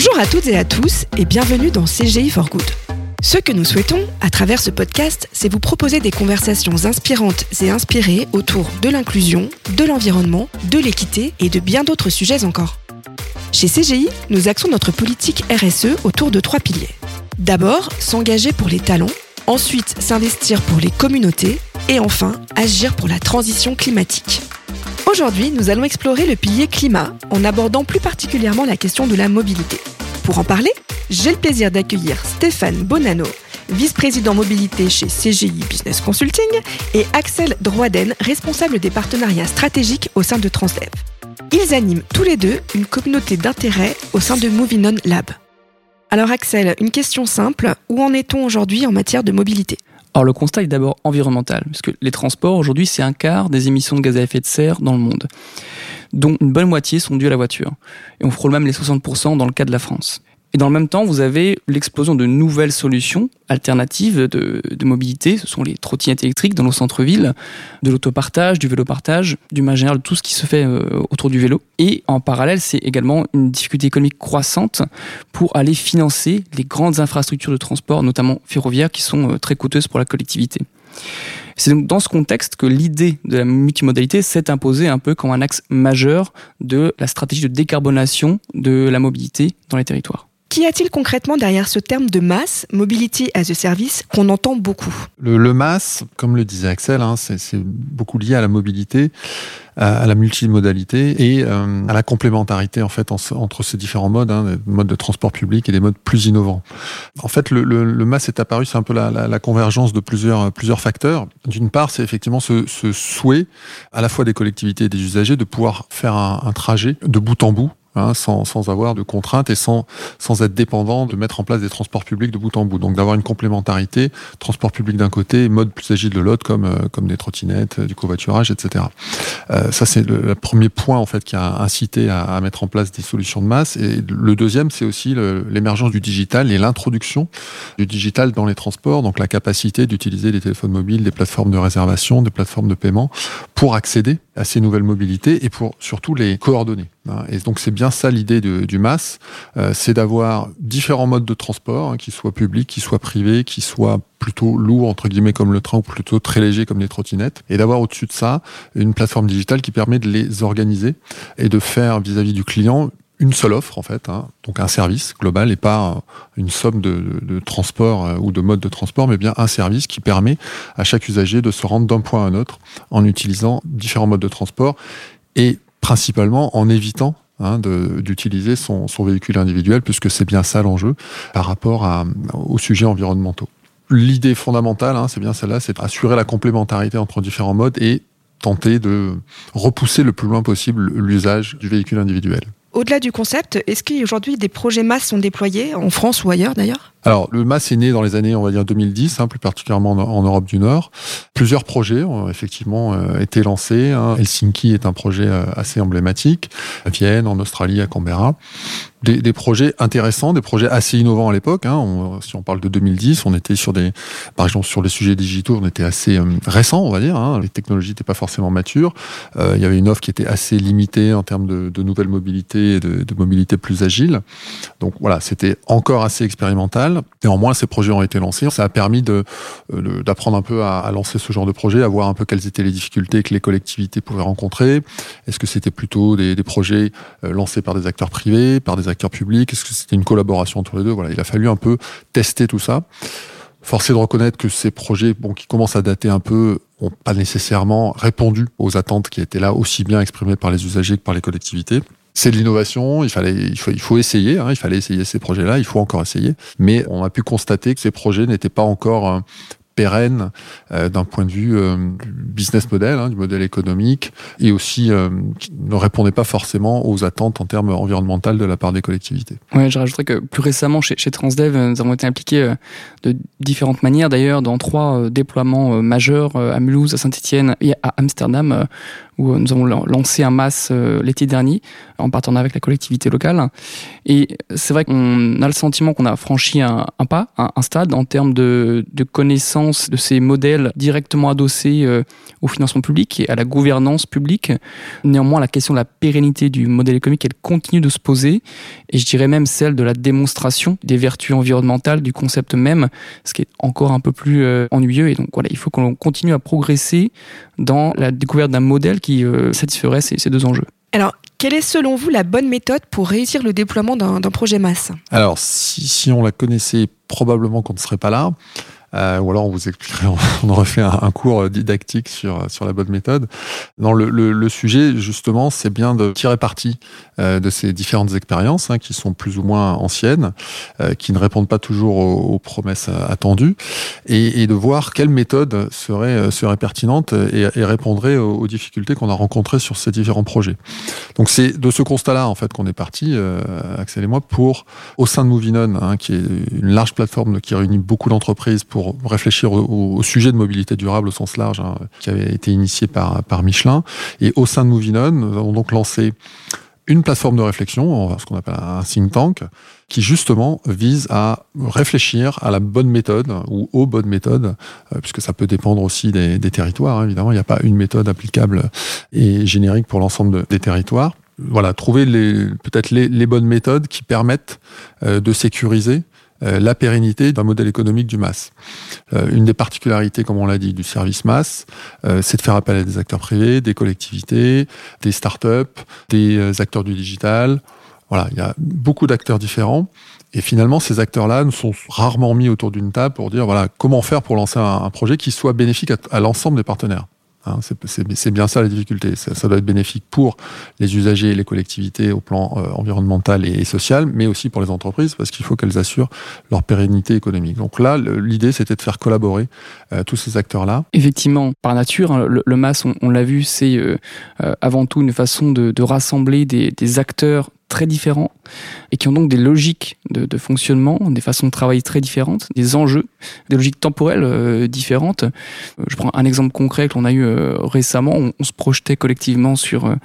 Bonjour à toutes et à tous et bienvenue dans CGI for Good. Ce que nous souhaitons, à travers ce podcast, c'est vous proposer des conversations inspirantes et inspirées autour de l'inclusion, de l'environnement, de l'équité et de bien d'autres sujets encore. Chez CGI, nous axons notre politique RSE autour de trois piliers. D'abord, s'engager pour les talents, ensuite s'investir pour les communautés et enfin agir pour la transition climatique. Aujourd'hui, nous allons explorer le pilier climat en abordant plus particulièrement la question de la mobilité. Pour en parler, j'ai le plaisir d'accueillir Stéphane Bonanno, vice-président mobilité chez CGI Business Consulting, et Axel Droiden, responsable des partenariats stratégiques au sein de Transdev. Ils animent tous les deux une communauté d'intérêt au sein de Movinon Lab. Alors Axel, une question simple, où en est-on aujourd'hui en matière de mobilité? Alors le constat est d'abord environnemental, puisque les transports aujourd'hui c'est un quart des émissions de gaz à effet de serre dans le monde, dont une bonne moitié sont dues à la voiture. Et on frôle même les 60% dans le cas de la France. Et dans le même temps, vous avez l'explosion de nouvelles solutions alternatives de, mobilité. Ce sont les trottinettes électriques dans nos centres-villes, de l'autopartage, du vélo-partage, du de tout ce qui se fait euh, autour du vélo. Et en parallèle, c'est également une difficulté économique croissante pour aller financer les grandes infrastructures de transport, notamment ferroviaires, qui sont euh, très coûteuses pour la collectivité. C'est donc dans ce contexte que l'idée de la multimodalité s'est imposée un peu comme un axe majeur de la stratégie de décarbonation de la mobilité dans les territoires. Qu'y a-t-il concrètement derrière ce terme de masse, mobility as a service, qu'on entend beaucoup le, le, mass, comme le disait Axel, hein, c'est beaucoup lié à la mobilité, à, la multimodalité et euh, à la complémentarité en fait entre ces différents modes, hein, des modes de transport public et des modes plus innovants. En fait, le, le, le mass est apparu, c'est un peu la, la, la, convergence de plusieurs plusieurs facteurs. D'une part, c'est effectivement ce, ce, souhait à la fois des collectivités et des usagers de pouvoir faire un, un trajet de bout en bout Hein, sans, sans, avoir de contraintes et sans, sans être dépendant de mettre en place des transports publics de bout en bout. Donc d'avoir une complémentarité, transport public d'un côté, mode plus agile de l'autre, comme, euh, comme des trottinettes, du covoiturage, etc. Euh, ça, c'est le, premier point en fait qui a incité à, à, mettre en place des solutions de masse. Et le deuxième, c'est aussi l'émergence du digital et l'introduction du digital dans les transports, donc la capacité d'utiliser des téléphones mobiles, des plateformes de réservation, des plateformes de paiement pour accéder à ces nouvelles mobilités et pour surtout les coordonner. Hein. Donc c'est bien ça l'idée du MAS, euh, c'est d'avoir différents modes de transport, hein, qui soient publics, qui soient privés, qui soient plutôt lourds entre guillemets comme le train ou plutôt très légers comme les trottinettes, et d'avoir au-dessus de ça une plateforme digitale qui permet de les organiser et de faire vis-à-vis du client une seule offre en fait, hein, donc un service global et pas une somme de, de, transport euh, ou de mode de transport, mais bien un service qui permet à chaque usager de se rendre d'un point à un autre en utilisant différents modes de transport et principalement en évitant hein, d'utiliser son, véhicule individuel, puisque c'est bien ça l'enjeu par rapport à, aux sujets environnementaux. L'idée fondamentale, hein, c'est bien celle-là, c'est d'assurer la complémentarité entre différents modes et tenter de repousser le plus loin possible l'usage du véhicule individuel. Au-delà du concept, est-ce qu'aujourd'hui des projets masse sont déployés en France ou ailleurs d'ailleurs? Alors, le MAS est né dans les années, on va dire 2010, hein, plus particulièrement en, Europe du Nord. Plusieurs projets ont effectivement euh, été lancés. Hein. Helsinki est un projet euh, assez emblématique. Vienne, en Australie, à Canberra. Des, des, projets intéressants, des projets assez innovants à l'époque. Hein. si on parle de 2010, on était sur des, par exemple sur les sujets digitaux, on était assez euh, récent, on va dire. Hein. Les technologies n'étaient pas forcément matures. Euh, il y avait une offre qui était assez limitée en termes de, de nouvelles mobilités et de, de mobilité plus agile. Donc voilà, c'était encore assez expérimental. Néanmoins, ces projets ont été lancés. Ça a permis euh, d'apprendre un peu à, lancer ce genre de projet, à voir un peu quelles étaient les difficultés que les collectivités pouvaient rencontrer. Est-ce que c'était plutôt des, projets euh, lancés par des acteurs privés, par des acteurs publics? Est-ce que c'était une collaboration entre les deux? Il a fallu un peu tester tout ça. Forcé de reconnaître que ces projets, qui commencent à dater un peu, n'ont pas nécessairement répondu aux attentes qui étaient là aussi bien exprimées par les usagers que par les collectivités c'est de l'innovation. Il fallait, il faut, essayer. Hein, il fallait essayer ces projets-là. Il faut encore essayer. Mais on a pu constater que ces projets n'étaient pas encore euh, pérennes euh, d'un point de vue euh, du business model, hein, du modèle économique, et aussi qui ne répondaient pas forcément aux attentes en termes environnementaux de la part des collectivités. Ouais, je rajouterais que plus récemment chez Transdev, nous avons été impliqués de différentes manières, d'ailleurs, dans trois déploiements majeurs à Mulhouse, à Saint-Etienne et à Amsterdam où nous avons lancé un MAS l'été dernier en partenariat avec la collectivité locale. Et c'est vrai qu'on a le sentiment qu'on a franchi un, pas, un, stade en termes de, de, connaissance de ces modèles directement adossés au financement public et à la gouvernance publique. Néanmoins, la question de la pérennité du modèle économique, elle continue de se poser. Et je dirais même celle de la démonstration des vertus environnementales du concept même, ce qui est encore un peu plus euh, ennuyeux. Et donc voilà, il faut qu'on continue à progresser dans la découverte d'un modèle qui euh, satisferait ces, ces deux enjeux. Alors, quelle est selon vous la bonne méthode pour réussir le déploiement d'un projet masse? Alors, si, si, on la connaissait, probablement qu'on ne serait pas là. Euh, ou alors on vous expliquerait, on aurait fait un, cours didactique sur sur la bonne méthode. Non, le, le, le sujet justement, c'est bien de tirer parti euh, de ces différentes expériences hein, qui sont plus ou moins anciennes, euh, qui ne répondent pas toujours aux, promesses attendues, et, et, de voir quelle méthode serait euh, serait pertinente et, et répondrait aux, aux difficultés qu'on a rencontrées sur ces différents projets. Donc c'est de ce constat-là en fait qu'on est parti, euh, Axel et moi, pour au sein de Movinon, hein, qui est une large plateforme qui réunit beaucoup d'entreprises pour pour réfléchir au, sujet de mobilité durable au sens large, hein, qui avait été initié par, par Michelin. Et au sein de Movinon, nous avons donc lancé une plateforme de réflexion, ce qu'on appelle un think tank, qui justement vise à réfléchir à la bonne méthode ou aux bonnes méthodes, euh, puisque ça peut dépendre aussi des, des territoires. Hein, évidemment, il n'y a pas une méthode applicable et générique pour l'ensemble des territoires. Voilà, trouver les, peut-être les, les, bonnes méthodes qui permettent euh, de sécuriser la pérennité d'un modèle économique du MAS. Euh, une des particularités, comme on l'a dit, du service MAS, euh, c'est de faire appel à des acteurs privés, des collectivités, des startups, des acteurs du digital. Voilà, il y a beaucoup d'acteurs différents. Et finalement, ces acteurs-là nous sont rarement mis autour d'une table pour dire voilà comment faire pour lancer un, projet qui soit bénéfique à l'ensemble des partenaires. Hein, c'est bien ça la difficulté. Ça, doit être bénéfique pour les usagers et les collectivités au plan euh, environnemental et, social, mais aussi pour les entreprises parce qu'il faut qu'elles assurent leur pérennité économique. Donc là, l'idée, c'était de faire collaborer euh, tous ces acteurs-là. Effectivement, par nature, hein, le, MAS, on, l'a vu, c'est euh, avant tout une façon de, rassembler des, des acteurs très différents et qui ont donc des logiques de, de, fonctionnement, des façons de travailler très différentes, des enjeux, des logiques temporelles euh, différentes. Je prends un exemple concret que l'on a eu euh, récemment. On, on, se projetait collectivement sur euh,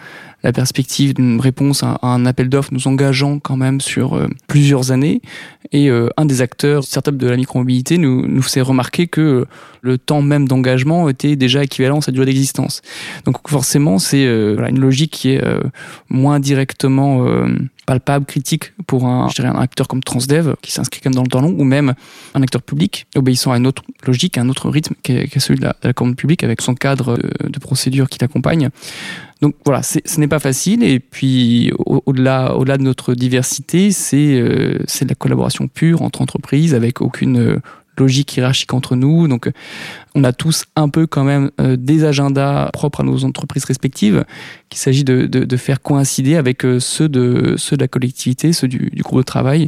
la perspective d'une réponse à, un appel d'offres nous engageant quand même sur plusieurs années. Et un des acteurs, startup de la micromobilité, nous, nous fait remarquer que le temps même d'engagement était déjà équivalent à sa durée d'existence. Donc forcément, c'est une logique qui est moins directement palpable, critique pour un, je dirais, un acteur comme Transdev qui s'inscrit même dans le temps long, ou même un acteur public obéissant à une autre logique, à un autre rythme qu'est celui de la, commande publique avec son cadre de, procédure qui l'accompagne. Donc voilà, ce n'est pas facile. Et puis au-delà, au-delà de notre diversité, c'est euh, de la collaboration pure entre entreprises avec aucune euh, logique hiérarchique entre nous. Donc, on a tous un peu quand même euh, des agendas propres à nos entreprises respectives qu'il s'agit de, de, de, faire coïncider avec euh, ceux, de, ceux de la collectivité, ceux du, du groupe de travail.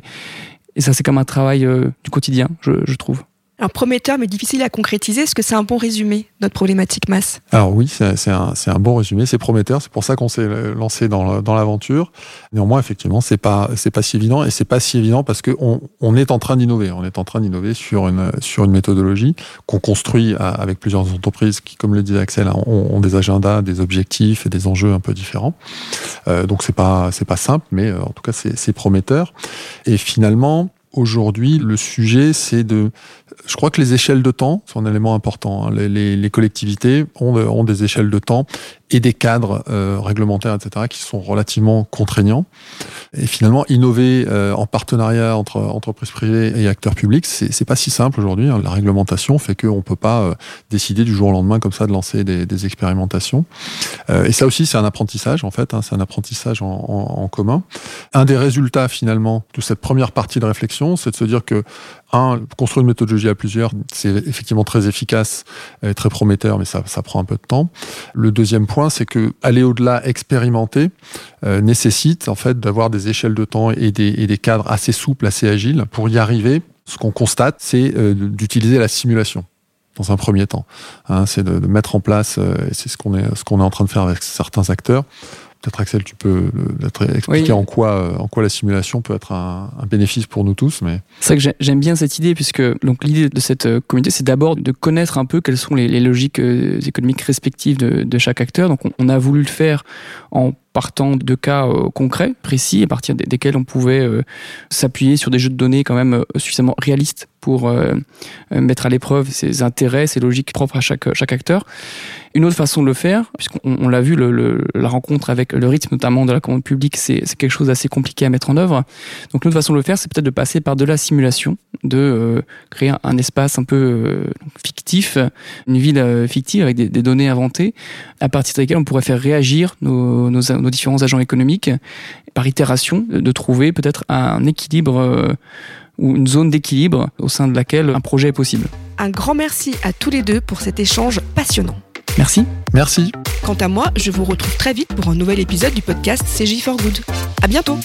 Et ça, c'est comme un travail du quotidien, je, je trouve. Alors prometteur mais difficile à concrétiser. Est-ce que c'est un bon résumé notre problématique masse? Alors oui, c'est un, un, bon résumé. C'est prometteur. C'est pour ça qu'on s'est lancé dans, dans l'aventure. Néanmoins, effectivement, c'est pas pas si évident et c'est pas si évident parce que on, est en train d'innover. On est en train d'innover sur une sur une méthodologie qu'on construit avec plusieurs entreprises qui, comme le disait Axel, ont, ont, des agendas, des objectifs et des enjeux un peu différents. Euh, donc c'est pas pas simple, mais euh, en tout cas c'est prometteur. Et finalement, aujourd'hui, le sujet, c'est de je crois que les échelles de temps sont un élément important. Hein. Les, collectivités ont, ont, des échelles de temps et des cadres euh, réglementaires, etc., qui sont relativement contraignants. Et finalement, innover euh, en partenariat entre entreprises privées et acteurs publics, c'est pas si simple aujourd'hui. Hein. La réglementation fait qu'on peut pas euh, décider du jour au lendemain comme ça de lancer des, expérimentations. et ça aussi, c'est un apprentissage en fait. Hein. C'est un apprentissage en, en, en commun. Un des résultats finalement de cette première partie de réflexion, c'est de se dire que un, construire une méthodologie à plusieurs, c'est effectivement très efficace et très prometteur, mais ça, prend un peu de temps. Le deuxième point, c'est que aller au-delà, expérimenter, euh, nécessite en fait d'avoir des échelles de temps et des, cadres assez souples, assez agiles. Pour y arriver, ce qu'on constate, c'est euh, d'utiliser la simulation dans un premier temps. Hein, c'est de, mettre en place, euh, et c'est ce qu'on est en train de faire avec certains acteurs, peut-être Axel, tu peux expliquer en quoi en quoi la simulation peut être un, bénéfice pour nous tous. Mais c'est vrai que j'aime bien cette idée puisque l'idée de cette communauté, c'est d'abord de connaître un peu quelles sont les, logiques économiques respectives de, chaque acteur. Donc on a voulu le faire en partant de cas euh, concrets, précis, à partir desquels on pouvait euh, s'appuyer sur des jeux de données quand même euh, suffisamment réalistes pour mettre à l'épreuve ses intérêts, ses logiques propres à chaque, chaque acteur. Une autre façon de le faire, puisqu'on l'a vu, la rencontre avec le rythme notamment de la commande publique, c'est quelque chose d'assez compliqué à mettre en œuvre. Donc une autre façon de le faire, c'est peut-être de passer par de la simulation, de créer un espace un peu fictif, une ville fictive avec des, données inventées, à partir desquelles on pourrait faire réagir nos, nos, nos différents agents économiques, par itération, de trouver peut-être un équilibre euh, ou une zone d'équilibre au sein de laquelle un projet est possible. Un grand merci à tous les deux pour cet échange passionnant. Merci. Merci. Quant à moi, je vous retrouve très vite pour un nouvel épisode du podcast CJ for Good. À bientôt.